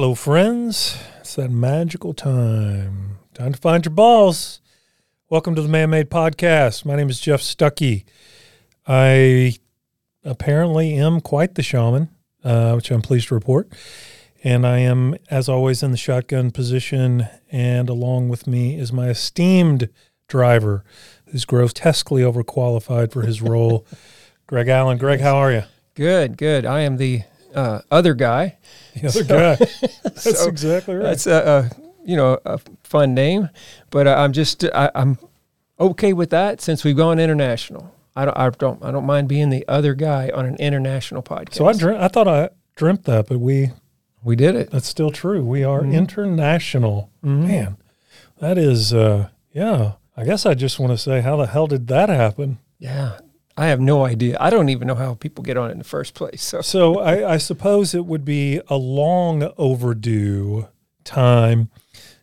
Hello, friends. It's that magical time. Time to find your balls. Welcome to the Man Made Podcast. My name is Jeff Stuckey. I apparently am quite the shaman, uh, which I'm pleased to report. And I am, as always, in the shotgun position. And along with me is my esteemed driver, who's grotesquely overqualified for his role, Greg Allen. Greg, how are you? Good, good. I am the uh, other guy. The other guy. That's So, exactly right. That's a, a you know a fun name, but I'm just I, I'm okay with that since we've gone international. I don't I don't I don't mind being the other guy on an international podcast. So I dream, I thought I dreamt that, but we we did it. that's still true. We are Mhm. international. Mhm. Man, that is uh yeah. I guess I just want to say how the hell did that happen? Yeah, I have no idea. I don't even know how people get on it in the first place. So So I, I suppose it would be a long overdue time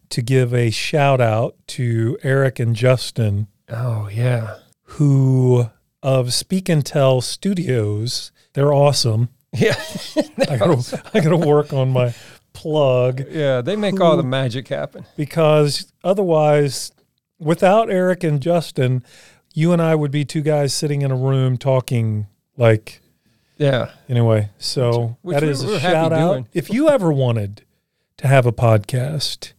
to give a shout out to Eric and Justin, oh yeah, who of Speak and Tell Studios. They're awesome. yeah, I gotta, I gotta work on my plug. yeah. They make all the magic happen. because otherwise, without Eric and Justin, you and I would be two guys sitting in a room talking like Yeah, anyway. So Which that we- is a shout out. doing. If you ever wanted to have a podcast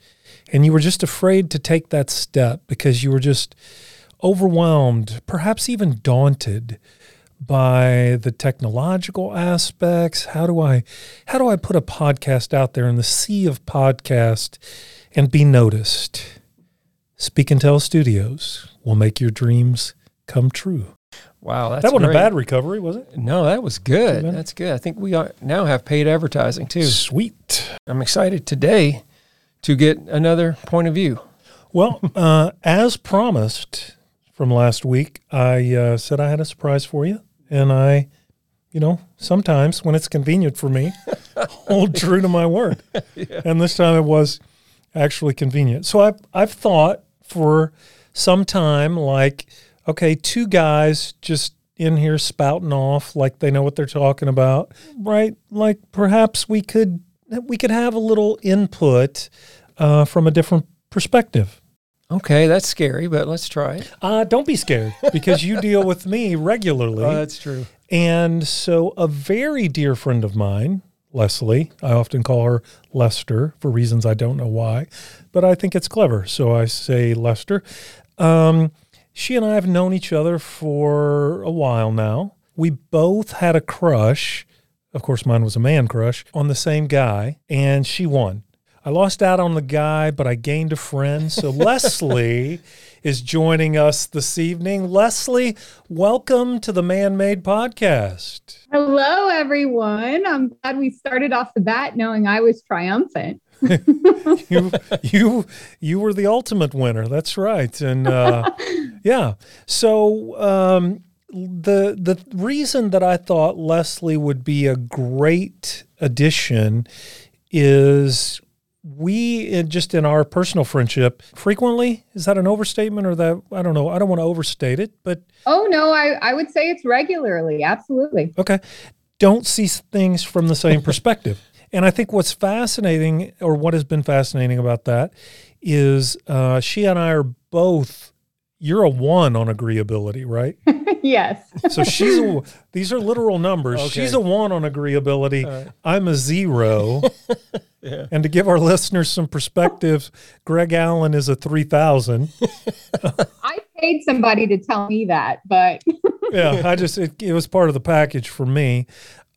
and you were just afraid to take that step because you were just overwhelmed, perhaps even daunted by the technological aspects, how do I how do I put a podcast out there in the sea of podcast and be noticed? Speak and Tell Studios will make your dreams come true. wow. That's that wasn't great. a bad recovery, was it? No, that was good. That's good. I think we are, now have paid advertising too. Sweet. I'm excited today to get another point of view. Well, uh, as promised from last week, I uh, said I had a surprise for you. And I, you know, sometimes when it's convenient for me, hold true to my word. And this time it was actually convenient. So I've, I've thought for some time, like, okay, two guys just in here spouting off like they know what they're talking about, right? Like perhaps we could we could have a little input uh, from a different perspective. Okay, that's scary, but let's try it. Uh, don't be scared because you deal with me regularly. Oh, that's true. and so, a very dear friend of mine, Leslie, I often call her Lester for reasons I don't know why, but I think it's clever. So I say Lester. Um, she and I have known each other for a while now. We both had a crush. Of course, mine was a man crush on the same guy, and she won. I lost out on the guy, but I gained a friend. So Leslie is joining us this evening. Leslie, welcome to the Man Made Podcast. Hello, everyone. I'm glad we started off the bat knowing I was triumphant. You you you were the ultimate winner. That's right. And uh, yeah. So um, the the reason that I thought Leslie would be a great addition is we just in our personal friendship frequently is that an overstatement or that I don't know I don't want to overstate it but Oh, no, I, I would say it's regularly. Absolutely. okay don't see things from the same perspective and I think what's fascinating or what has been fascinating about that is uh, she and I are both you're a one on agreeability right yes. so she's a, these are literal numbers Okay. she's a one on agreeability All right. I'm a zero Yeah. And to give our listeners some perspective, Greg Allen is a 3000. I paid somebody to tell me that, but Yeah, I just, it, it was part of the package for me.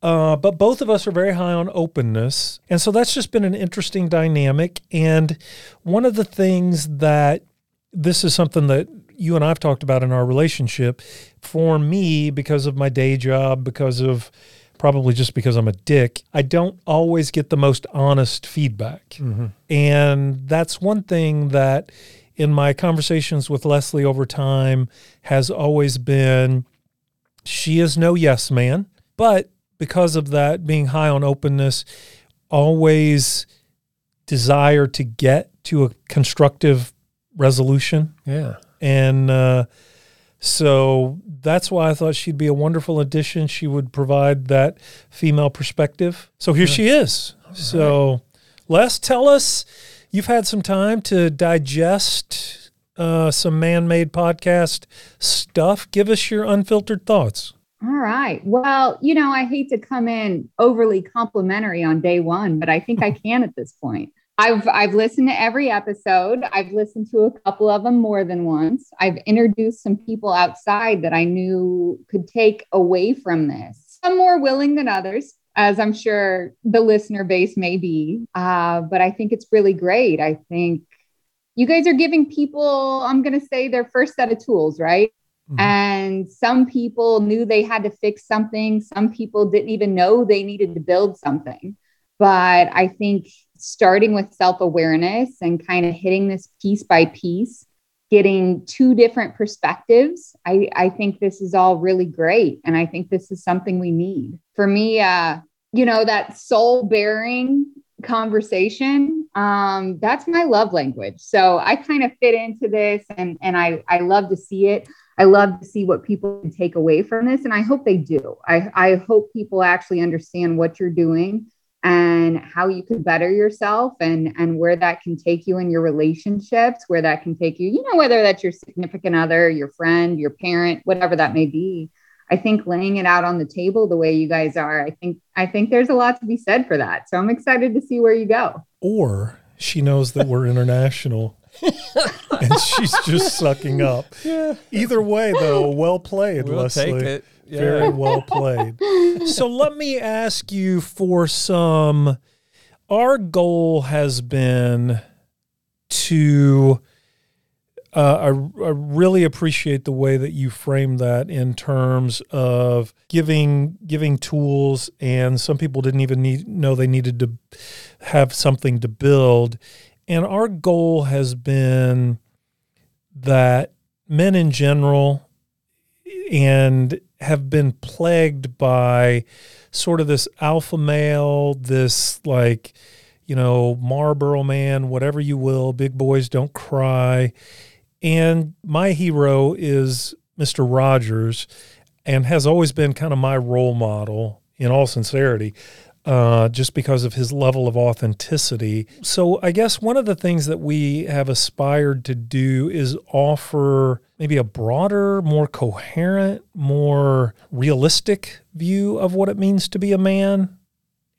Uh, but both of us are very high on openness. And so that's just been an interesting dynamic. And one of the things that this is something that you and I've talked about in our relationship for me, because of my day job, because of probably just because I'm a dick, I don't always get the most honest feedback. Mm-hmm. And that's one thing that in my conversations with Leslie over time has always been she is no yes man, but because of that being high on openness, always desire to get to a constructive resolution. Yeah. And uh, so that's why I thought she'd be a wonderful addition. She would provide that female perspective. So here Good. she is. So, Les, tell us you've had some time to digest uh, some man made podcast stuff. Give us your unfiltered thoughts. All right. Well, you know, I hate to come in overly complimentary on day one, but I think I can at this point. I've I've listened to every episode. I've listened to a couple of them more than once. I've introduced some people outside that I knew could take away from this. Some more willing than others, as I'm sure the listener base may be. Uh, but I think it's really great. I think you guys are giving people, I'm going to say, their first set of tools, right? Mm-hmm. And some people knew they had to fix something. Some people didn't even know they needed to build something. But I think starting with self awareness and kind of hitting this piece by piece, getting two different perspectives, I, I think this is all really great. And I think this is something we need. For me, uh, you know, that soul bearing conversation, um, that's my love language. So I kind of fit into this and, and I, I love to see it. I love to see what people take away from this. And I hope they do. I, I hope people actually understand what you're doing and how you can better yourself and and where that can take you in your relationships where that can take you you know whether that's your significant other your friend your parent whatever that may be i think laying it out on the table the way you guys are i think i think there's a lot to be said for that so i'm excited to see where you go or she knows that we're international and she's just sucking up yeah. either way though well played we'll leslie yeah. Very well played. so let me ask you for some. Our goal has been to. Uh, I, I really appreciate the way that you frame that in terms of giving giving tools, and some people didn't even need know they needed to have something to build. And our goal has been that men in general and have been plagued by sort of this alpha male, this like, you know, Marlboro man, whatever you will, big boys don't cry. And my hero is Mr. Rogers and has always been kind of my role model in all sincerity uh, just because of his level of authenticity. So, I guess one of the things that we have aspired to do is offer maybe a broader, more coherent, more realistic view of what it means to be a man.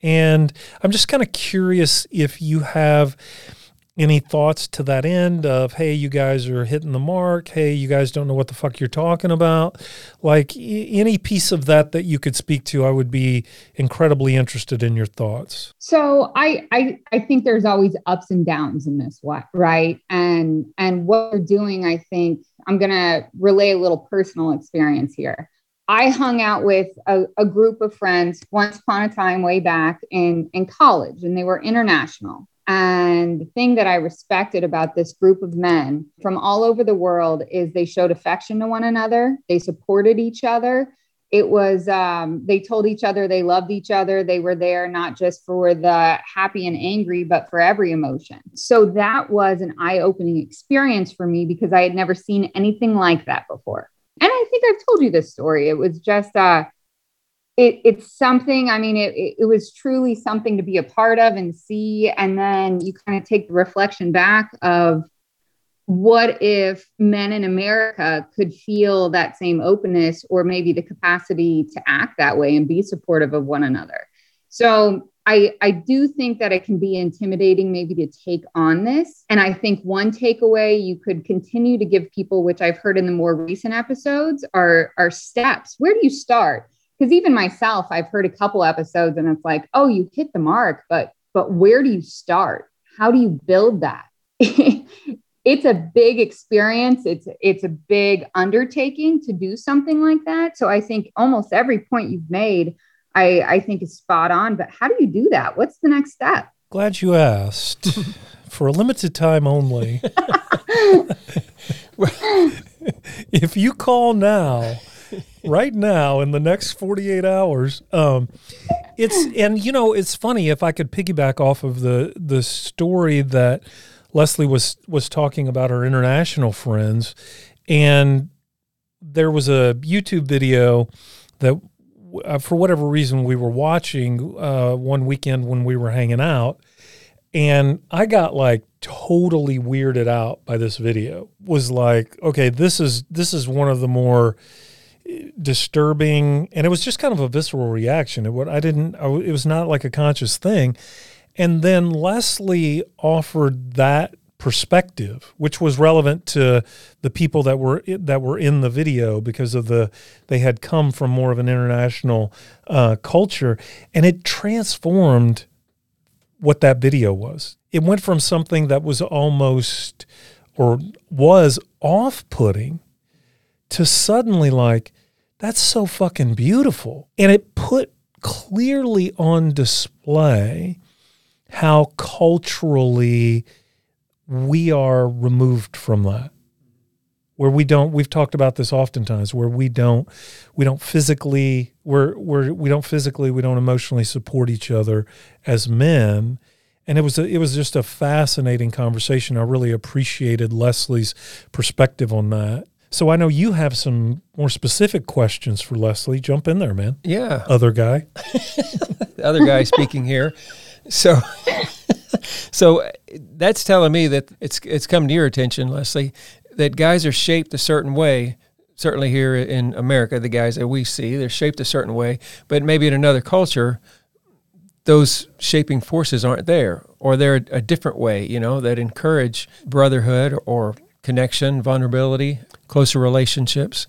And I'm just kind of curious if you have any thoughts to that end of hey you guys are hitting the mark. Hey you guys don't know what the fuck you're talking about. Like any piece of that that you could speak to i would be incredibly interested in your thoughts. So i i, I think there's always ups and downs in this right? And and what we're doing i think i'm to relay a little personal experience here. I hung out with a, a, group of friends once upon a time way back in, in college, and they were international. And the thing that I respected about this group of men from all over the world is they showed affection to one another, they supported each other. It was, um, they told each other they loved each other. They were there not just for the happy and angry, but for every emotion. So that was an eye opening experience for me because I had never seen anything like that before. And I think I've told you this story. It was just, uh, it, it's something i mean it, it was truly something to be a part of and see and then you kind of take the reflection back of what if men in america could feel that same openness or maybe the capacity to act that way and be supportive of one another so I, I do think that it can be intimidating maybe to take on this. And I think one takeaway you could continue to give people, which I've heard in the more recent episodes, are, are steps. Where do you start? Because even myself i've heard a couple episodes and it's like oh you hit the mark but but where do you start? How do you build that? It's a big experience. It's it's a big undertaking to do something like that. So i think almost every point you've made i i think is spot on but how do you do that? What's the next step? Glad you asked. For a limited time only. If you call now right now in the next 48 hours. Um, it's and you know it's funny if I could piggyback off of the the story that Leslie was was talking about her international friends, and there was a YouTube video that uh, for whatever reason we were watching uh, one weekend when we were hanging out, And I got like totally weirded out by this video. Was like, okay, this is this is one of the more disturbing and it was just kind of a visceral reaction. It what I didn't I, it was not like a conscious thing. And then Leslie offered that perspective, which was relevant to the people that were that were in the video because of the they had come from more of an international uh, culture, and it transformed what that video was. It went from something that was almost or was off-putting to suddenly like that's so fucking beautiful, and it put clearly on display how culturally we are removed from that. Where we don't we've talked about this oftentimes where we don't we don't physically we're, we're we don't physically we don't emotionally support each other as men. And it was a, it was just a fascinating conversation. I really appreciated leslie's perspective on that so i know you have some more specific questions for leslie jump in there man Yeah. other guy other guy speaking here. So, so uh, that's telling me that it's it's come to your attention, Leslie, that guys are shaped a certain way. Certainly here in America, the guys that we see, they're shaped a certain way, but maybe in another culture, those shaping forces aren't there, or they're a different way, you know, that encourage brotherhood or connection, vulnerability, closer relationships.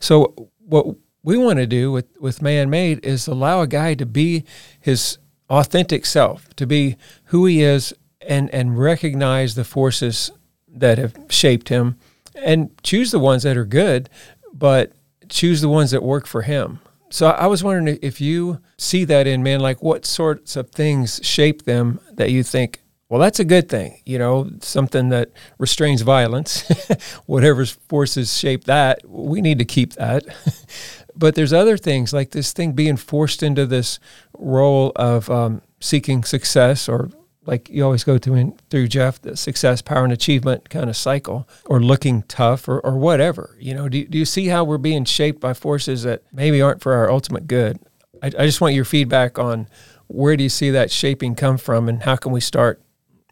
So, what we want to do with, with Man Made is allow a guy to be his authentic self, to be who he is, and, and recognize the forces that have shaped him and choose the ones that are good, but choose the ones that work for him. So I was wondering if you see that in men, like what sorts of things shape them that you think, well, that's a good thing, you know, something that restrains violence, whatever forces shape that, we need to keep that. but there's other things like this thing being forced into this role of um, seeking success or like you always go to in, through Jeff, the success, power, and achievement kind of cycle, or looking tough, or, or whatever. You know, do, do you see how we're being shaped by forces that maybe aren't for our ultimate good? I, I just want your feedback on where do you see that shaping come from, and how can we start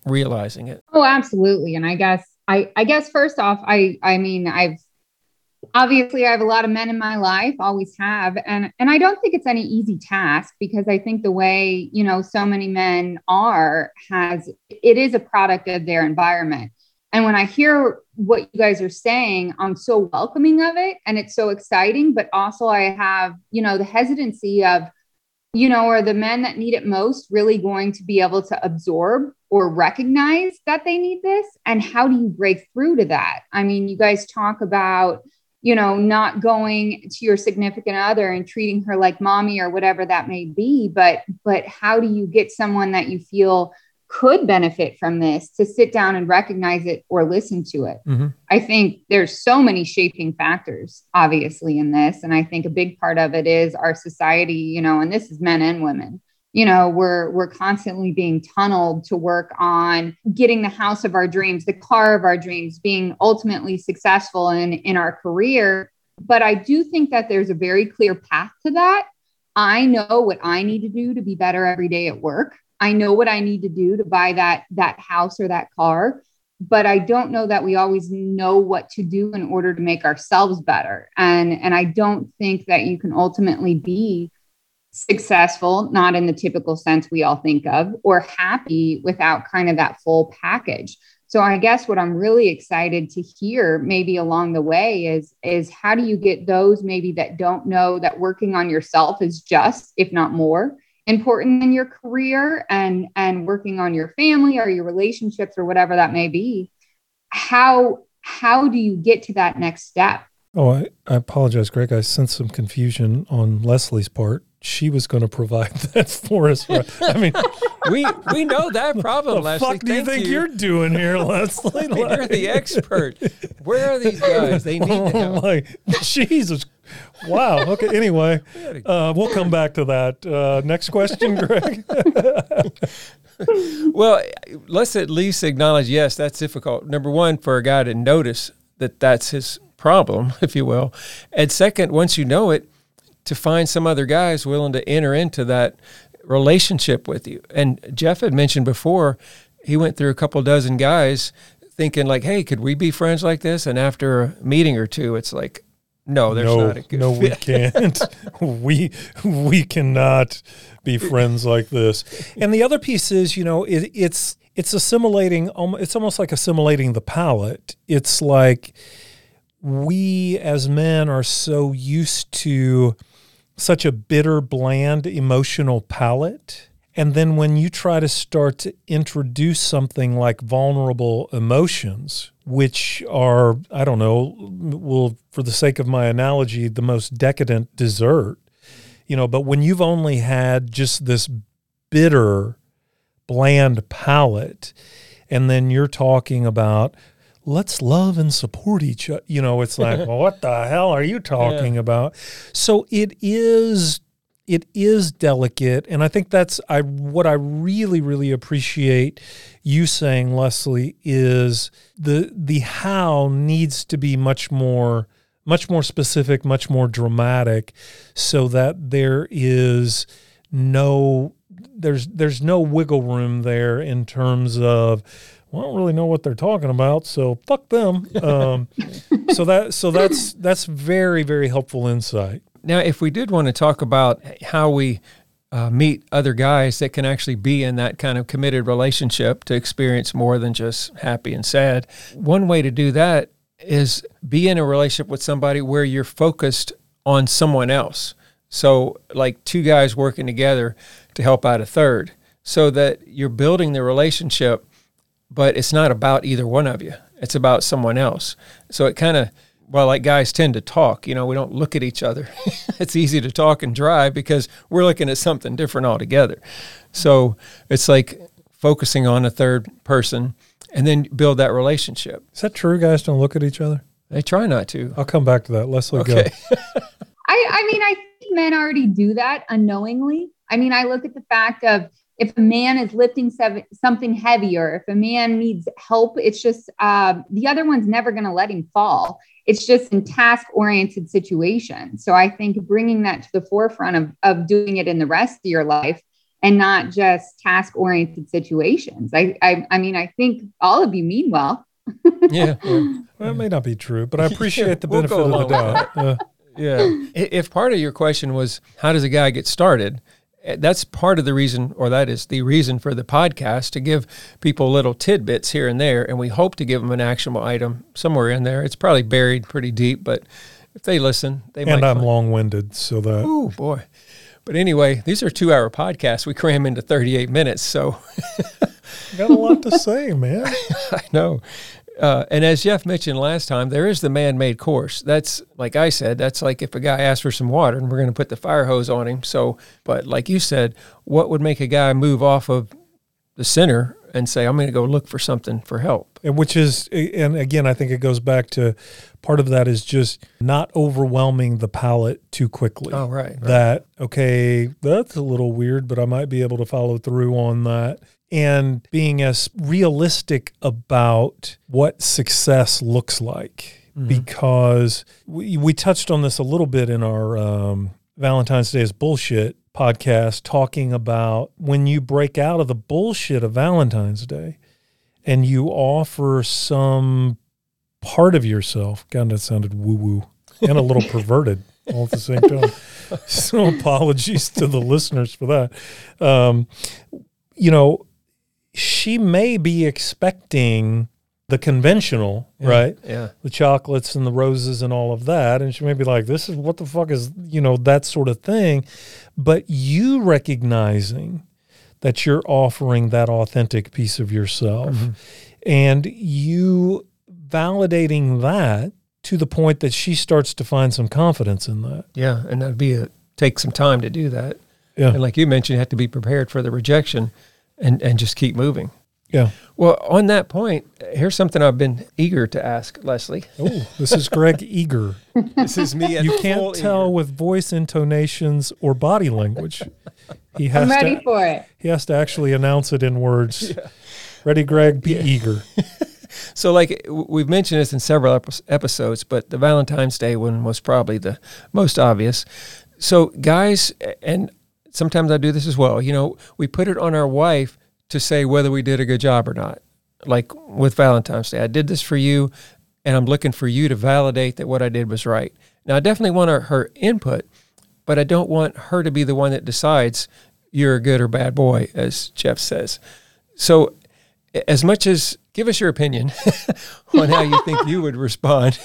realizing it? Oh, absolutely. And I guess I, I guess first off, I, I mean, I've obviously I have a lot of men in my life, always have, and and I don't think it's any easy task because I think the way you know so many men are has it is a product of their environment. And when I hear what you guys are saying, I'm so welcoming of it and it's so exciting, but also I have, you know, the hesitancy of, you know, are the men that need it most really going to be able to absorb or recognize that they need this? And how do you break through to that? I mean, you guys talk about, you know, not going to your significant other and treating her like mommy or whatever that may be, but but how do you get someone that you feel could benefit from this to sit down and recognize it or listen to it. Mm-hmm. I think there's so many shaping factors, obviously, in this. And I think a big part of it is our society, you know, and this is men and women. You know, we're we're constantly being tunneled to work on getting the house of our dreams, the car of our dreams, being ultimately successful in, in our career. But I do think that there's a very clear path to that. I know what I need to do to be better every day at work. I know what I need to do to buy that that house or that car, but I don't know that we always know what to do in order to make ourselves better. And and I don't think that you can ultimately be successful, not in the typical sense we all think of, or happy without kind of that full package. So I guess what I'm really excited to hear maybe along the way is is how do you get those maybe that don't know that working on yourself is just if not more important in your career and and working on your family or your relationships or whatever that may be how how do you get to that next step? Oh i, I apologize greg. I sense some confusion on leslie's part. She was going to provide that for us i mean we we know that problem the leslie. fuck do you Thank think you. are doing here leslie? You're the expert. Where are these guys? They need oh to oh know my jesus wow okay anyway uh, we'll come back to that uh, next question greg well, let's at least acknowledge yes, that's difficult. Number one, for a guy to notice that that's his problem, if you will. And second, once you know it, to find some other guys willing to enter into that relationship with you. And Jeff had mentioned before, he went through a couple dozen guys thinking like, "Hey, could we be friends like this?" And after a meeting or two, it's like, "No, there's no, not a good no, we can't. we we cannot be friends like this. And the other piece is, you know, it, it's it's assimilating. It's almost like assimilating the palate. It's like we as men are so used to such a bitter, bland, emotional palate. And then when you try to start to introduce something like vulnerable emotions, which are, I don't know, well, for the sake of my analogy, the most decadent dessert, you know, but when you've only had just this bitter, bland palate, and then you're talking about, let's love and support each other, you know, it's like, well, what the hell are you talking about? So it is it is delicate and i think that's i what i really really appreciate you saying leslie is the the how needs to be much more much more specific much more dramatic so that there is no there's there's no wiggle room there in terms of well, I don't really know what they're talking about, so fuck them. Um, so that so that's that's very very helpful insight. Now, if we did want to talk about how we uh, meet other guys that can actually be in that kind of committed relationship to experience more than just happy and sad, one way to do that is be in a relationship with somebody where you're focused on someone else. So, like two guys working together to help out a third, so that you're building the relationship, but it's not about either one of you, it's about someone else. So, it kind of well, like guys tend to talk, you know, we don't look at each other. it's easy to talk and drive because we're looking at something different altogether. So it's like focusing on a third person and then build that relationship. Is that true? Guys don't look at each other. They try not to. I'll come back to that. Leslie, Okay. go. I, I mean, I think men already do that unknowingly. I mean, I look at the fact of if a man is lifting seven, something heavier, if a man needs help, it's just um, the other one's never going to let him fall. It's just in task oriented situations. So I think bringing that to the forefront of, of doing it in the rest of your life and not just task oriented situations. I, I, I mean, I think all of you mean well. Yeah. Yeah. Well, it may not be true, but I appreciate the we'll benefit of the doubt. Uh, yeah. If part of your question was, how does a guy get started? Eh, That's part of the reason, or that is the reason for the podcast to give people little tidbits here and there. And we hope to give them an actionable item somewhere in there. It's probably buried pretty deep, but if they listen, they might. and I'm long-winded, so that Oh, boy. But anyway, these are two hour podcasts. We cram into 38 minutes. So got a lot to say, man. I know. Uh, and as Jeff mentioned last time, there is the man made course. That's, like I said, that's like if a guy asks for some water and we're going to put the fire hose on him. So, but like you said, what would make a guy move off of the center and say, I'm going to go look for something for help? And which is, and again, I think it goes back to part of that is just not overwhelming the palate too quickly. Oh, right. right. That, okay, that's a little weird, but I might be able to follow through on that. And being as realistic about what success looks like. Because we, we touched on this a little bit in our um, Valentine's Day is Bullshit podcast, talking about when you break out of the bullshit of Valentine's Day and you offer some part of yourself. God, that sounded woo woo and a little perverted all at the same time. So apologies to the listeners for that. Um, you know, she may be expecting the conventional, Yeah. right? Yeah. The chocolates and the roses and all of that. And she may be like, this is what the fuck is, you know, that sort of thing. But you recognizing that you're offering that authentic piece of yourself mm-hmm. and you validating that to the point that she starts to find some confidence in that. Yeah. And that'd be a, take some time to do that. Yeah. And like you mentioned, you have to be prepared for the rejection and, and just keep moving. Yeah. Well, on that point, here's something I've been eager to ask Leslie. Oh, this is Greg Eager. This is me. You can't tell with voice intonations or body language. He has I'm ready to for it. he has to actually announce it in words. Ready, Greg? Be eager. So, like we've mentioned this in several episodes, but the Valentine's Day one was probably the most obvious. So, guys, and sometimes I do this as well. You know, we put it on our wife to say whether we did a good job or not. Like with Valentine's Day, I did this for you, and I'm looking for you to validate that what I did was right. Now, I definitely want her, her input, but I don't want her to be the one that decides you're a good or bad boy, as Jeff says. So, as much as give us your opinion on how you think you would respond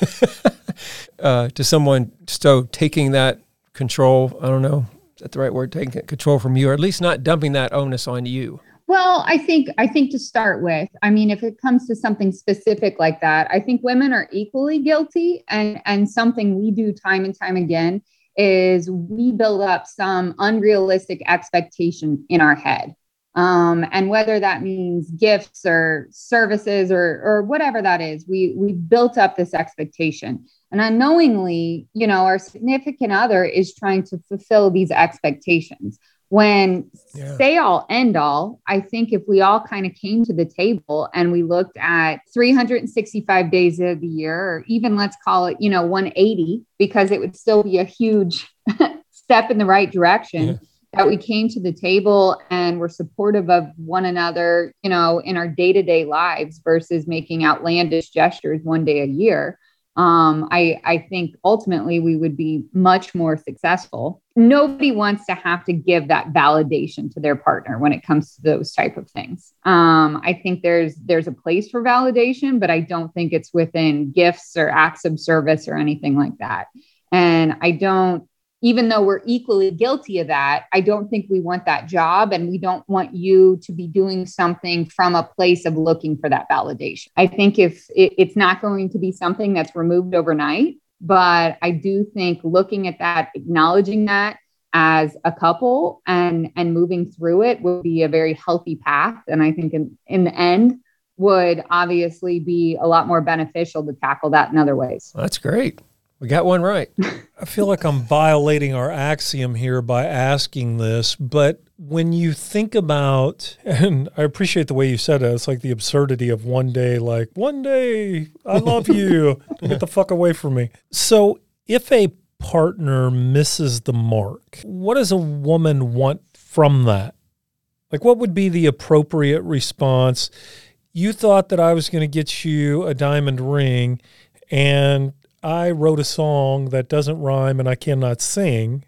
uh, to someone so taking that control. I don't know, is that the right word? Taking control from you, or at least not dumping that onus on you. Well, I think I think to start with, I mean, if it comes to something specific like that, I think women are equally guilty, and and something we do time and time again is we build up some unrealistic expectation in our head. Um, and whether that means gifts or services or or whatever that is, we we built up this expectation, and unknowingly, you know, our significant other is trying to fulfill these expectations when yeah. say all end all i think if we all kind of came to the table and we looked at 365 days of the year or even let's call it you know 180 because it would still be a huge step in the right direction yeah. That we came to the table and were supportive of one another you know in our day-to-day lives versus making outlandish gestures one day a year um, I, I think ultimately we would be much more successful. Nobody wants to have to give that validation to their partner when it comes to those type of things. Um, I think there's there's a place for validation, but I don't think it's within gifts or acts of service or anything like that. And I don't even though we're equally guilty of that, I don't think we want that job and we don't want you to be doing something from a place of looking for that validation. I think if it, it's not going to be something that's removed overnight, but I do think looking at that, acknowledging that as a couple and and moving through it would be a very healthy path and I think in in the end would obviously be a lot more beneficial to tackle that in other ways. That's great. We got one right. I feel like I'm violating our axiom here by asking this, but when you think about, and I appreciate the way you said it, it's like the absurdity of one day, like, one day, I love you, get the fuck away from me. So if a partner misses the mark, what does a woman want from that? Like, what would be the appropriate response? You thought that I was going to get you a diamond ring, and I wrote a song that doesn't rhyme and I cannot sing.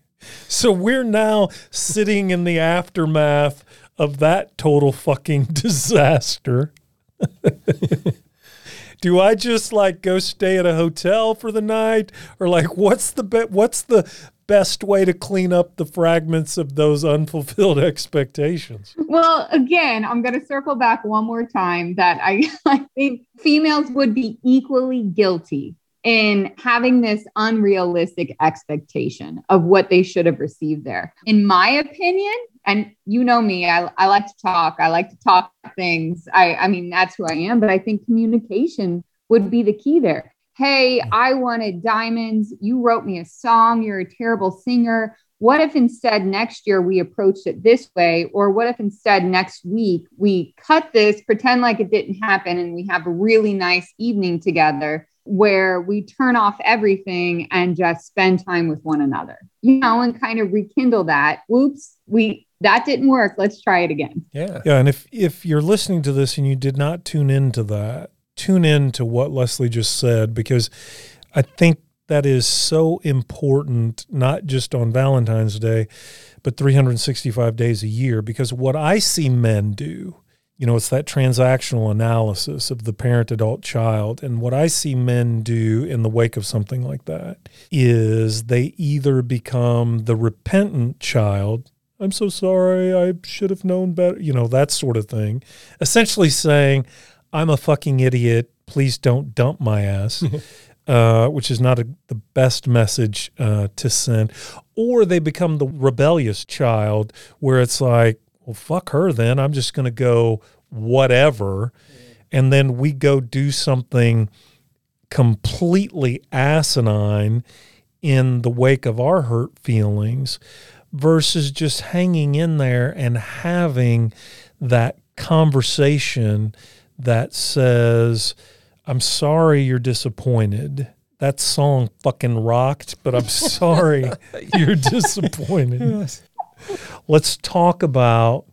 So we're now sitting in the aftermath of that total fucking disaster. Do I just like go stay at a hotel for the night or like what's the be- what's the best way to clean up the fragments of those unfulfilled expectations? Well, again, I'm going to circle back one more time that I, I think females would be equally guilty in having this unrealistic expectation of what they should have received there. In my opinion, and you know me, I, I like to talk, I like to talk things. I, I mean, that's who I am, but I think communication would be the key there. Hey, I wanted diamonds. You wrote me a song. You're a terrible singer. What if instead next year we approached it this way? Or what if instead next week we cut this, pretend like it didn't happen, and we have a really nice evening together? Where we turn off everything and just spend time with one another, you know, and kind of rekindle that. Whoops, we that didn't work. Let's try it again. Yeah. Yeah. And if if you're listening to this and you did not tune into that, tune in to what Leslie just said because I think that is so important, not just on Valentine's Day, but 365 days a year. Because what I see men do you know, it's that transactional analysis of the parent, adult, child. And what I see men do in the wake of something like that is they either become the repentant child. I'm so sorry. I should have known better. You know, that sort of thing. Essentially saying, I'm a fucking idiot. Please don't dump my ass. Uh, which is not a, the best message uh, to send. Or they become the rebellious child where it's like, well, fuck her then. I'm just going to go whatever. And then we go do something completely asinine in the wake of our hurt feelings versus just hanging in there and having that conversation that says, I'm sorry you're disappointed. That song fucking rocked, but I'm sorry you're disappointed. Yes let's talk about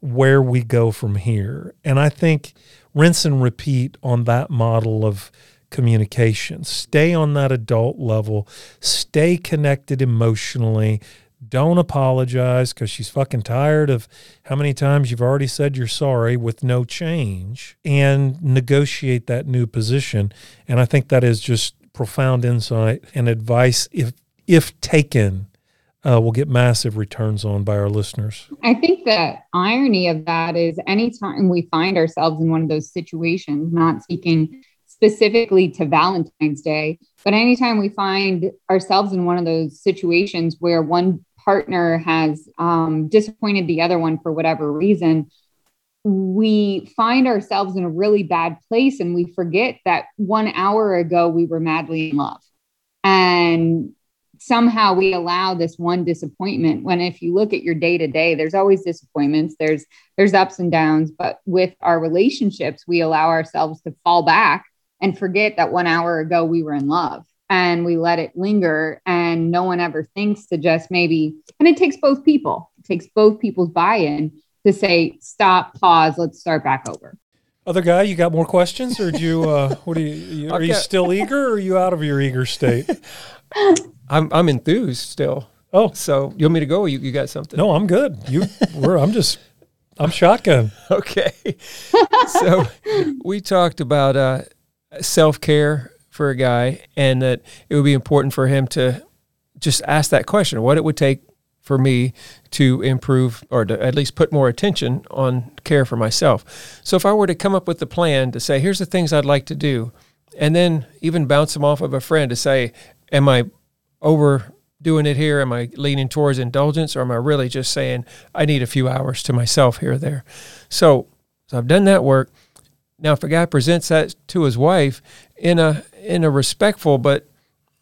where we go from here. And I think rinse and repeat on that model of communication. Stay on that adult level, stay connected emotionally. Don't apologize because she's fucking tired of how many times you've already said you're sorry with no change and negotiate that new position. And I think that is just profound insight and advice if if taken uh, will get massive returns on by our listeners. I think the irony of that is anytime we find ourselves in one of those situations, not speaking specifically to Valentine's Day, but anytime we find ourselves in one of those situations where one partner has um, disappointed the other one for whatever reason, we find ourselves in a really bad place and we forget that one hour ago we were madly in love. And somehow we allow this one disappointment when if you look at your day to day there's always disappointments there's there's ups and downs but with our relationships we allow ourselves to fall back and forget that one hour ago we were in love and we let it linger and no one ever thinks to just maybe and it takes both people it takes both people's buy-in to say stop pause let's start back over other guy, you got more questions, or do you? Uh, what are you? Are you still eager, or are you out of your eager state? I'm I'm enthused still. Oh, so you want me to go? you you got something? No, I'm good. You, we're. I'm just. I'm shotgun. okay. so we talked about uh, self care for a guy, and that it would be important for him to just ask that question: what it would take for me to improve or to at least put more attention on care for myself. So if I were to come up with a plan to say, here's the things I'd like to do, and then even bounce them off of a friend to say, am I overdoing it here? Am I leaning towards indulgence, or am I really just saying I need a few hours to myself here or there? So, so I've done that work. Now, if a guy presents that to his wife in a in a respectful, but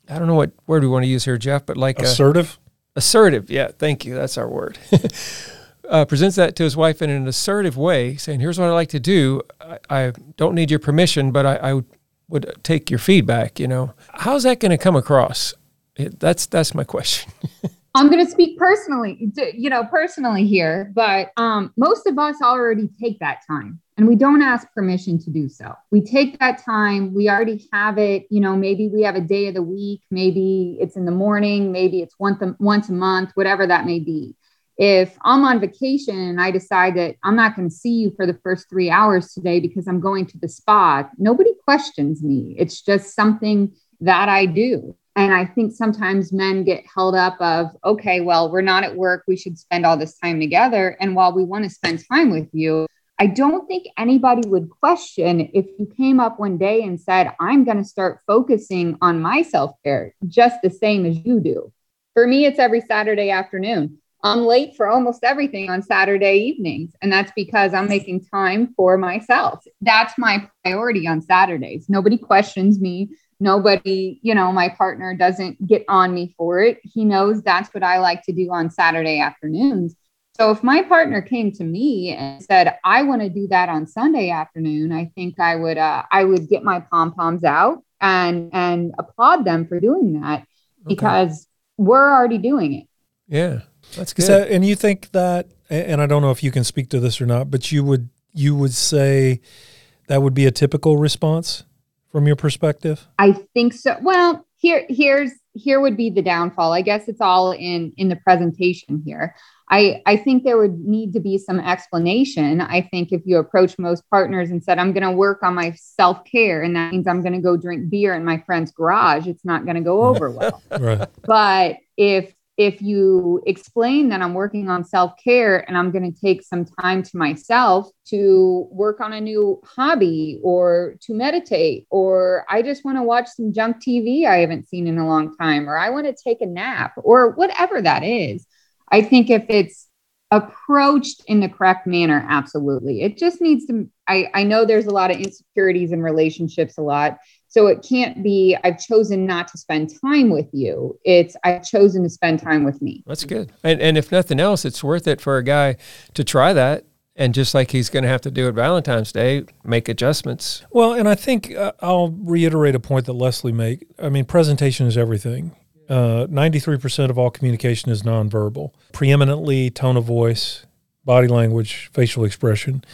I don't know what word we want to use here, Jeff, but like assertive, a, assertive. Yeah, thank you. That's our word. uh, presents that to his wife in an assertive way, saying, "Here's what I like to do. I, I don't need your permission, but I, I would take your feedback. You know, how's that going to come across? That's that's my question. I'm going to speak personally, you know, personally here, but um, most of us already take that time and we don't ask permission to do so. We take that time, we already have it, you know, maybe we have a day of the week, maybe it's in the morning, maybe it's once a, once a month, whatever that may be if I'm on vacation and I decide that I'm not going to see you for the first three hours today because I'm going to the spa, nobody questions me. It's just something that I do. And I think sometimes men get held up of, okay, well, we're not at work. We should spend all this time together. And while we want to spend time with you, I don't think anybody would question if you came up one day and said, I'm going to start focusing on my self care just the same as you do. For me, it's every Saturday afternoon. I'm late for almost everything on Saturday evenings. And that's because I'm making time for myself. That's my priority on Saturdays. Nobody questions me. Nobody, you know, my partner doesn't get on me for it. He knows that's what I like to do on Saturday afternoons. So if my partner came to me and said, "I want to do that on Sunday afternoon," I think I would uh, I would get my pom poms out and and applaud them for doing that okay. because we're already doing it. Yeah. That's good. That, and you think that, and I don't know if you can speak to this or not, but you would you would say that would be a typical response from your perspective? I think so. Well, here here's here would be the downfall. I guess it's all in in the presentation here. I, I think there would need to be some explanation. I think if you approach most partners and said, I'm going to work on my self care, and that means I'm going to go drink beer in my friend's garage, it's not going to go over well. right. But if if you explain that I'm working on self care and I'm going to take some time to myself to work on a new hobby or to meditate, or I just want to watch some junk TV I haven't seen in a long time, or I want to take a nap, or whatever that is, I think if it's approached in the correct manner, absolutely. It just needs to, I, I know there's a lot of insecurities in relationships a lot. So it can't be, I've chosen not to spend time with you. It's, I've chosen to spend time with me. That's good. And, and if nothing else, it's worth it for a guy to try that. And just like he's going to have to do at Valentine's Day, make adjustments. Well, and I think uh, I'll reiterate a point that Leslie made. I mean, presentation is everything. Uh, 93% of all communication is nonverbal, preeminently tone of voice, body language, facial expression.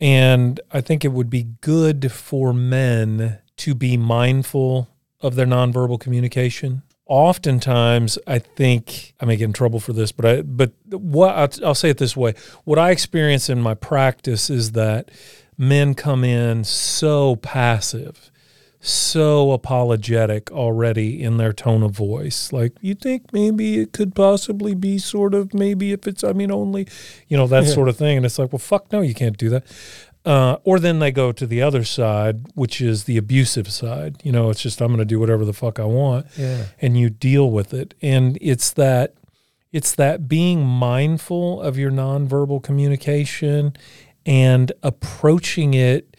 And I think it would be good for men to be mindful of their nonverbal communication. Oftentimes, I think I may get in trouble for this, but I but what I'll, I'll say it this way: what I experience in my practice is that men come in so passive, so apologetic already in their tone of voice. Like, you think maybe it could possibly be sort of maybe if it's, I mean, only, you know, that Yeah. sort of thing. And it's like, well, fuck no, you can't do that. Uh, or then they go to the other side, which is the abusive side. You know, it's just, I'm going to do whatever the fuck I want Yeah. and you deal with it. And it's that it's that being mindful of your nonverbal communication and approaching it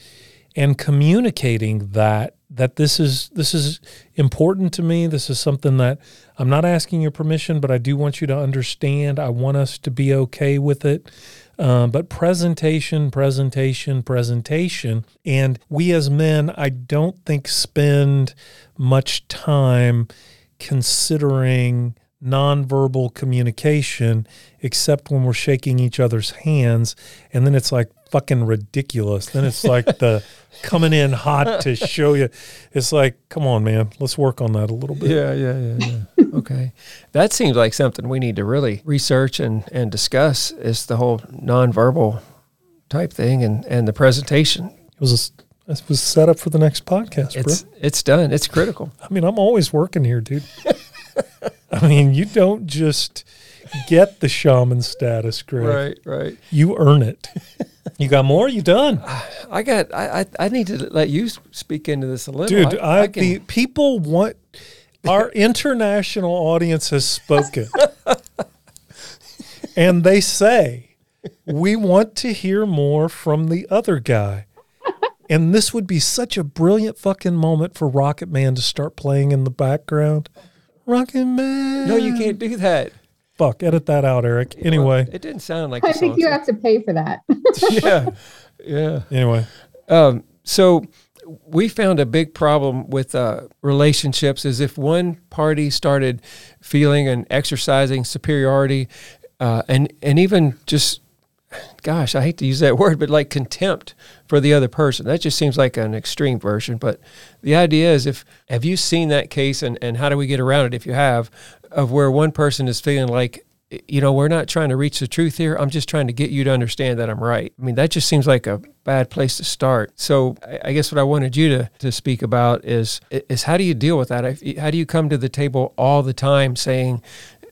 and communicating that that this is this is important to me. This is something that I'm not asking your permission, but I do want you to understand. I want us to be okay with it. Um, but presentation, presentation, presentation. And we as men, I don't think spend much time considering nonverbal communication except when we're shaking each other's hands and then it's like fucking ridiculous then it's like the coming in hot to show you it's like come on man let's work on that a little bit Yeah, yeah, yeah, yeah. okay. That seems like something we need to really research and, and discuss is the whole nonverbal type thing and, and the presentation. it was a, it was set up for the next podcast bro It's it's done. It's critical. I mean, I'm always working here, dude. I mean, you don't just get the shaman status, Greg. right. Right. You earn it. You got more? You done? I got I, I I need to let you speak into this a little. Dude, I, can- the people want our international audience has spoken. and they say, we want to hear more from the other guy. And this would be such a brilliant fucking moment for Rocket Man to start playing in the background. Rocket Man. no, you can't do that. Fuck, edit that out, Eric. Anyway, It didn't sound like I the think song. you have to pay for that. yeah. Yeah. anyway. Um, so we found a big problem with uh, relationships is if one party started feeling and exercising superiority, uh, and and even just, gosh, I hate to use that word, but like contempt for the other person. That just seems like an extreme version. But the idea is, if have you seen that case, and and how do we get around it if you have, of where one person is feeling like you know, we're not trying to reach the truth here. I'm just trying to get you to understand that I'm right. I mean, that just seems like a bad place to start. So, I guess what I wanted you to, to speak about is is how do you deal with that? How do you come to the table all the time saying,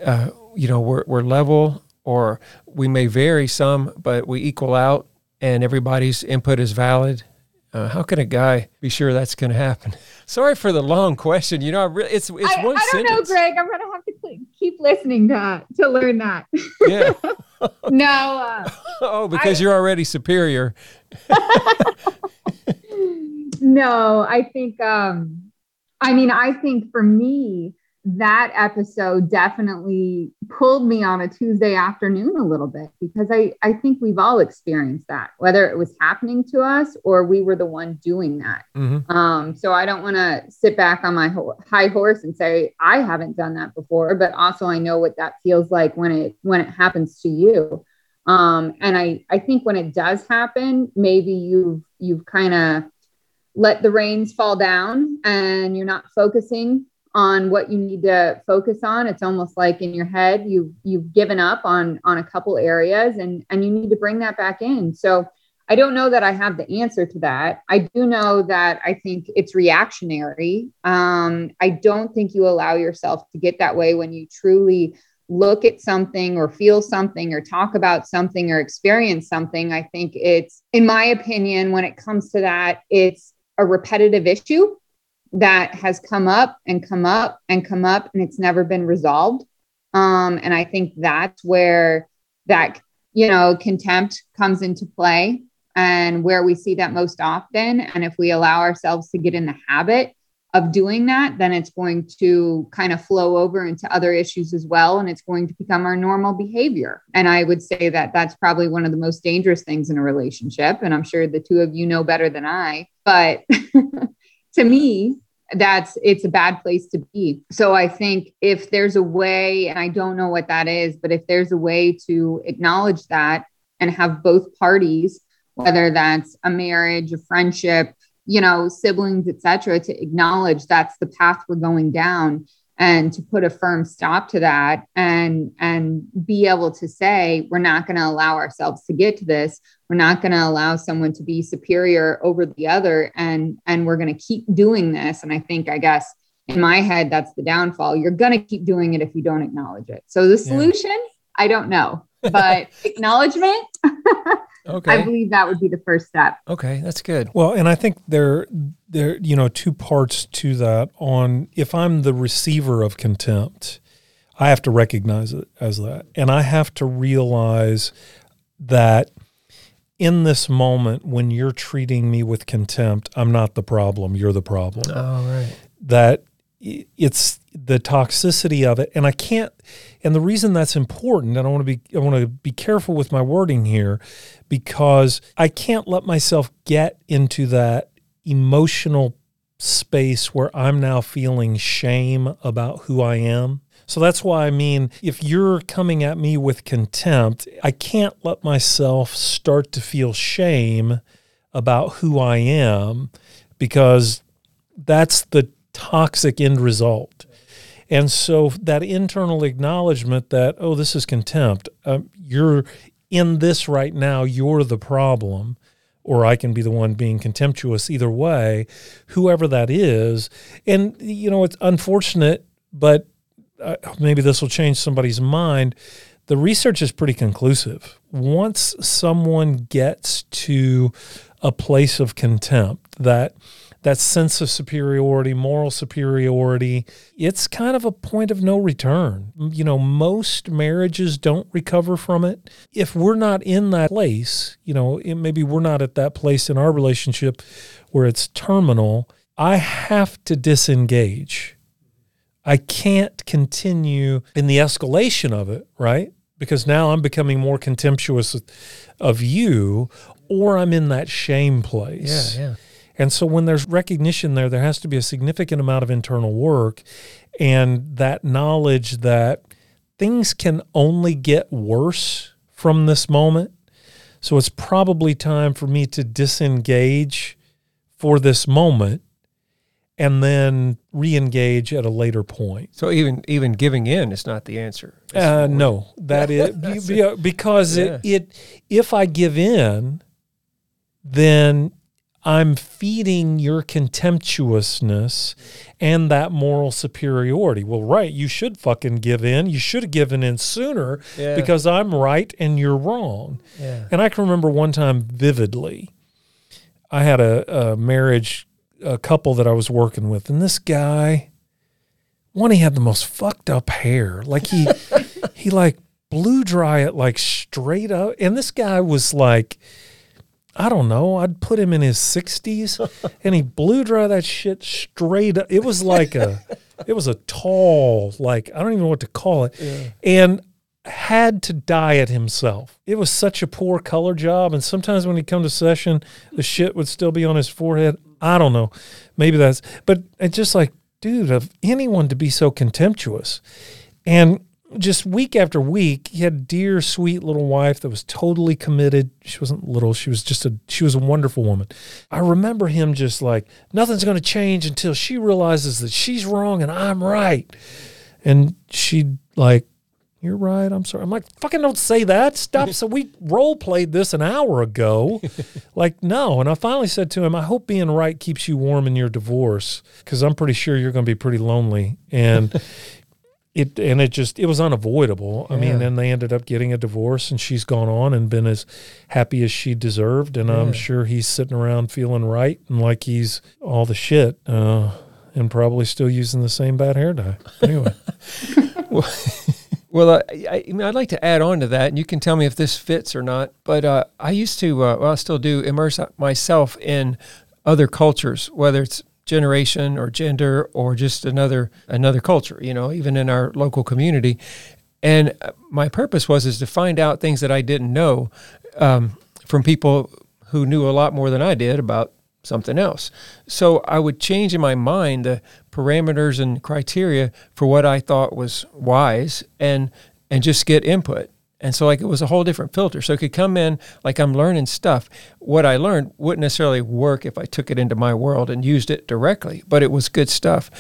uh, you know, we're, we're level or we may vary some, but we equal out and everybody's input is valid? Uh, how can a guy be sure that's going to happen? Sorry for the long question. You know, I re- it's it's I, one I don't know. Greg. I'm gonna have to keep listening to to learn that. Yeah. no, uh, Oh, because I- you're already superior. no. I think. um I mean, I think for me, that episode definitely pulled me on a Tuesday afternoon a little bit because I I think we've all experienced that, whether it was happening to us or we were the one doing that. Mm-hmm. Um, so I don't want to sit back on my ho- high horse and say I haven't done that before, but also I know what that feels like when it when it happens to you. Um, and I I think when it does happen, maybe you've you've kind of let the reins fall down and you're not focusing on what you need to focus on it's almost like in your head you've you've given up on on a couple areas and and you need to bring that back in so I don't know that I have the answer to that. I do know that I think it's reactionary. Um, I don't think you allow yourself to get that way when you truly look at something or feel something or talk about something or experience something. I think it's, in my opinion, when it comes to that, it's a repetitive issue that has come up and come up and come up and it's never been resolved. Um, and I think that's where that, you know, contempt comes into play and where we see that most often. And if we allow ourselves to get in the habit of doing that, then it's going to kind of flow over into other issues as well. And it's going to become our normal behavior. And I would say that that's probably one of the most dangerous things in a relationship. And I'm sure the two of you know better than I. But to me, that's it's a bad place to be. So I think if there's a way, and I don't know what that is, but if there's a way to acknowledge that and have both parties, whether that's a marriage, a friendship, you know, siblings, etc., to acknowledge that's the path we're going down and to put a firm stop to that and and be able to say we're not going to allow ourselves to get to this. We're not going to allow someone to be superior over the other and and we're going to keep doing this. And i think i guess in my head that's the downfall. You're going to keep doing it if you don't acknowledge it. So the solution yeah. i don't know but acknowledgement okay. i believe that would be the first step. Okay that's good. Well and i think there there you know two parts to that on if i'm the receiver of contempt i have to recognize it as that. And i have to realize that in this moment when you're treating me with contempt i'm not the problem you're the problem. Oh right. That it's the toxicity of it. And i can't and the reason that's important and i want to be i want to be careful with my wording here because i can't let myself get into that emotional space where i'm now feeling shame about who i am. So that's why i mean if you're coming at me with contempt i can't let myself start to feel shame about who i am because that's the toxic end result. And so that internal acknowledgement that, oh, this is contempt, um, you're in this right now, you're the problem, or I can be the one being contemptuous either way, whoever that is. And, you know, it's unfortunate, but uh, maybe this will change somebody's mind. The research is pretty conclusive. Once someone gets to a place of contempt that, that sense of superiority, moral superiority, it's kind of a point of no return. You know, most marriages don't recover from it. If we're not in that place, you know, maybe we're not at that place in our relationship where it's terminal, I have to disengage. I can't continue in the escalation of it, right? Because now I'm becoming more contemptuous of you, or I'm in that shame place. Yeah, yeah. And so when there's recognition there, there has to be a significant amount of internal work and that knowledge that things can only get worse from this moment. So it's probably time for me to disengage for this moment and then re-engage at a later point. So even even giving in is not the answer. Uh, no, that is because yeah. it, it if I give in, then I'm feeding your contemptuousness and that moral superiority. Well, right, you should fucking give in. You should have given in sooner yeah. because I'm right and you're wrong. Yeah. And I can remember one time vividly, I had a, a marriage, a couple that I was working with, and this guy, one, he had the most fucked up hair. Like he, he like blew dry it like straight up. And this guy was like, I don't know. I'd put him in his 60s and he blew dry that shit straight up. It was like a it was a tall like I don't even know what to call it. Yeah. And had to dye it himself. It was such a poor color job and sometimes when he'd come to session the shit would still be on his forehead. I don't know. Maybe that's but it's just like dude of anyone to be so contemptuous. And just week after week, he had a dear, sweet little wife that was totally committed. She wasn't little; she was just a she was a wonderful woman. I remember him just like nothing's going to change until she realizes that she's wrong and I'm right. And she like, "You're right. I'm sorry." I'm like, "Fucking don't say that. Stop." so we role played this an hour ago. like, no. And I finally said to him, "I hope being right keeps you warm in your divorce because I'm pretty sure you're going to be pretty lonely." And it and it just it was unavoidable. Yeah. I mean, and they ended up getting a divorce, and she's gone on and been as happy as she deserved. And yeah. I'm sure he's sitting around feeling right and like he's all the shit, uh, and probably still using the same bad hair dye. Anyway. well, well I, I, mean, I'd like to add on to that, and you can tell me if this fits or not. But uh, I used to, uh, well, I still do, immerse myself in other cultures, whether it's generation or gender or just another another culture you know even in our local community. And my purpose was is to find out things that i didn't know um, from people who knew a lot more than i did about something else. So i would change in my mind the parameters and criteria for what i thought was wise and and just get input And so like it was a whole different filter. So it could come in like I'm learning stuff. What I learned wouldn't necessarily work if I took it into my world and used it directly, but it was good stuff.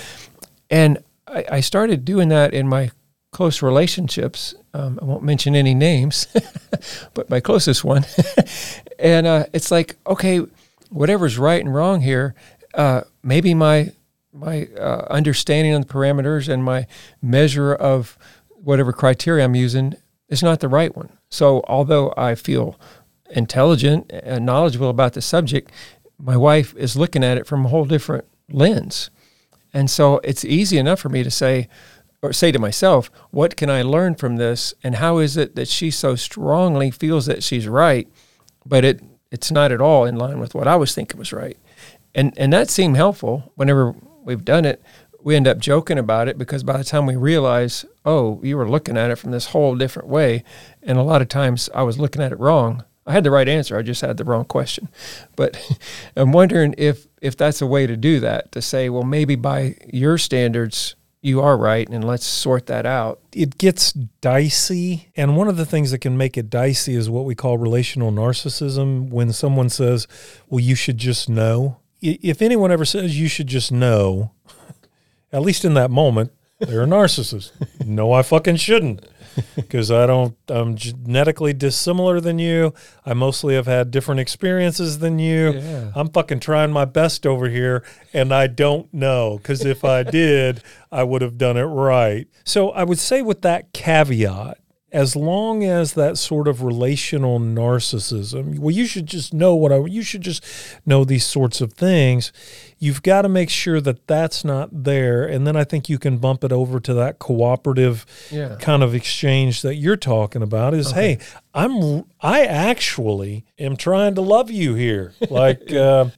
And I, I started doing that in my close relationships. Um, I won't mention any names, but my closest one. and uh, it's like, okay, whatever's right and wrong here, uh, maybe my my uh, understanding of the parameters and my measure of whatever criteria I'm using is not the right one. So although I feel intelligent and knowledgeable about the subject, my wife is looking at it from a whole different lens. And so it's easy enough for me to say, or say to myself, what can I learn from this? And how is it that she so strongly feels that she's right, but it it's not at all in line with what I was thinking was right. And and that seemed helpful whenever we've done it. We end up joking about it because by the time we realize, oh, you were looking at it from this whole different way, and a lot of times I was looking at it wrong. I had the right answer. I just had the wrong question. But I'm wondering if if that's a way to do that to say, well, maybe by your standards, you are right, and let's sort that out. It gets dicey. And one of the things that can make it dicey is what we call relational narcissism. When someone says, well, you should just know. If anyone ever says you should just know, at least in that moment, they're a narcissist. no, I fucking shouldn't because I don't, I'm genetically dissimilar than you. I mostly have had different experiences than you. Yeah. I'm fucking trying my best over here and I don't know because if I did, I would have done it right. So I would say with that caveat, as long as that sort of relational narcissism, well, you should just know what I, you should just know these sorts of things. You've got to make sure that that's not there. And then I think you can bump it over to that cooperative yeah. kind of exchange that you're talking about is, okay. hey, I'm, I actually am trying to love you here. Like, uh,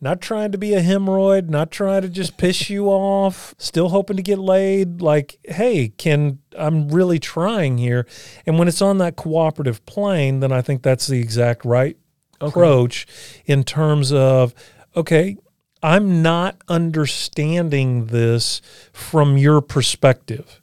not trying to be a hemorrhoid, not trying to just piss you off, still hoping to get laid. Like, hey, can I'm really trying here. And when it's on that cooperative plane, then I think that's the exact right okay. approach in terms of, okay, I'm not understanding this from your perspective.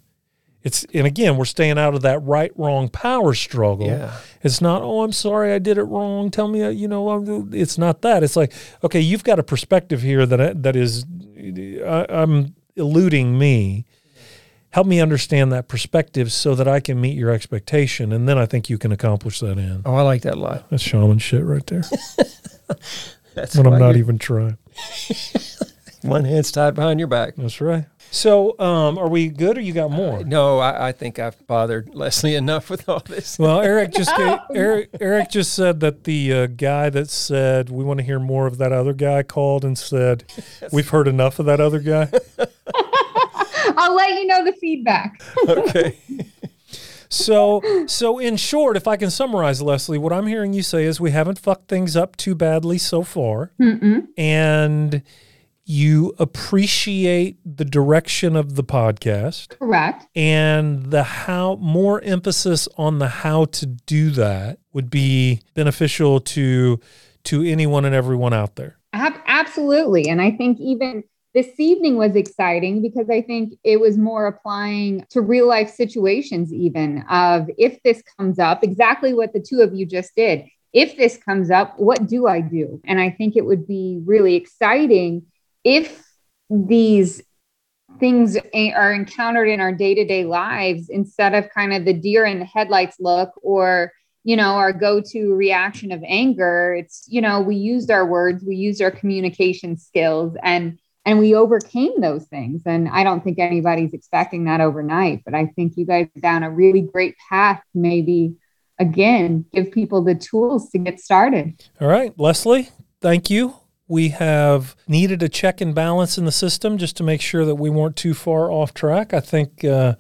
It's and again, we're staying out of that right wrong power struggle. Yeah. It's not, oh, I'm sorry, I did it wrong. Tell me, uh, you know, it's not that. It's like, okay, you've got a perspective here that uh, that is, I, I'm eluding me. Help me understand that perspective so that I can meet your expectation, and then I think you can accomplish that end. Oh, I like that a lot. That's shaman shit right there. That's when I'm not even trying. One hand's tied behind your back. That's right. So, um, are we good, or you got more? Uh, no, I, I, think I've bothered Leslie enough with all this. Well, Eric just gave, Eric Eric just said that the uh, guy that said we want to hear more of that other guy called and said we've heard enough of that other guy. I'll let you know the feedback. okay. So, so in short, if I can summarize, Leslie, what I'm hearing you say is we haven't fucked things up too badly so far, Mm-mm. and you appreciate the direction of the podcast. Correct. And the how more emphasis on the how to do that would be beneficial to to anyone and everyone out there. Absolutely. And I think even this evening was exciting because I think it was more applying to real life situations, even of if this comes up, exactly what the two of you just did. If this comes up, what do I do? And I think it would be really exciting if these things are encountered in our day-to-day lives instead of kind of the deer in the headlights look or you know our go-to reaction of anger it's you know we used our words we used our communication skills and and we overcame those things. And i don't think anybody's expecting that overnight but i think you guys down a really great path maybe again give people the tools to get started. All right leslie thank you we have needed a check and balance in the system just to make sure that we weren't too far off track. I think uh,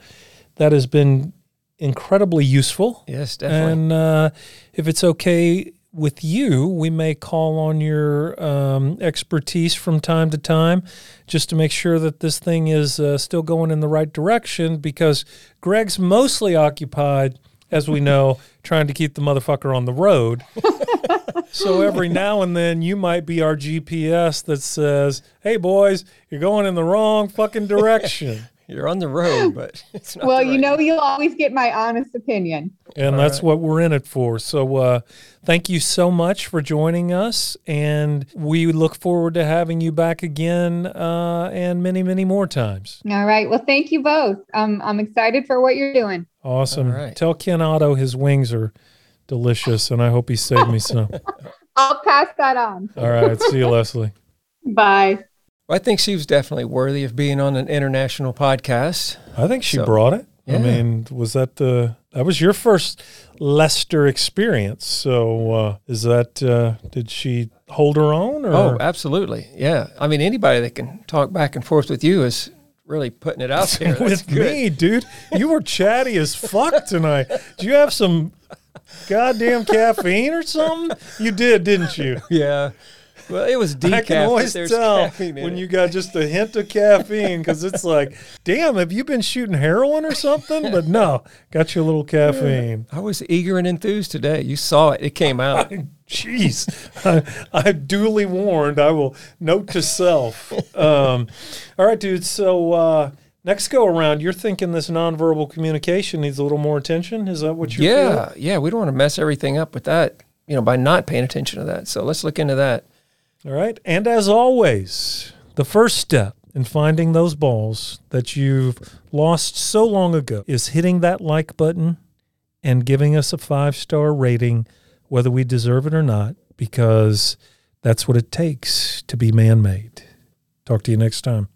that has been incredibly useful. Yes, definitely. And uh, if it's okay with you, we may call on your um, expertise from time to time just to make sure that this thing is uh, still going in the right direction because Greg's mostly occupied, as we know, trying to keep the motherfucker on the road. so every now and then you might be our GPS that says, "Hey boys, you're going in the wrong fucking direction." You're on the road, but it's not. well, the you know, one. you'll always get my honest opinion. And All that's right. what we're in it for. So, uh, thank you so much for joining us. And we look forward to having you back again uh, and many, many more times. All right. Well, thank you both. Um, I'm excited for what you're doing. Awesome. All right. Tell Ken Otto his wings are delicious, and I hope he saved me some. I'll pass that on. All right. See you, Leslie. Bye. I think she was definitely worthy of being on an international podcast. I think she So, brought it. I mean, was that the that was your first Lester experience? So uh, is that uh, did she hold her own? Or Oh, absolutely. Yeah. I mean, anybody that can talk back and forth with you is really putting it out there. With good. me, dude? You were chatty as fuck tonight. Do you have some goddamn caffeine or something? You did, didn't you? Yeah. Well, it was decaf. I can always tell when you got just a hint of caffeine because it's like, damn, have you been shooting heroin or something? But no, got you a little caffeine. I was eager and enthused today. You saw it. It came out. Jeez, I, I'm duly warned. I will note to self. Um, all right, dude. So uh, next go around, you're thinking this nonverbal communication needs a little more attention. Is that what you're yeah. Yeah. We don't want to mess everything up with that, you know, by not paying attention to that. So let's look into that. All right. And as always, the first step in finding those balls that you've lost so long ago is hitting that like button and giving us a five star rating, whether we deserve it or not, because that's what it takes to be man made. Talk to you next time.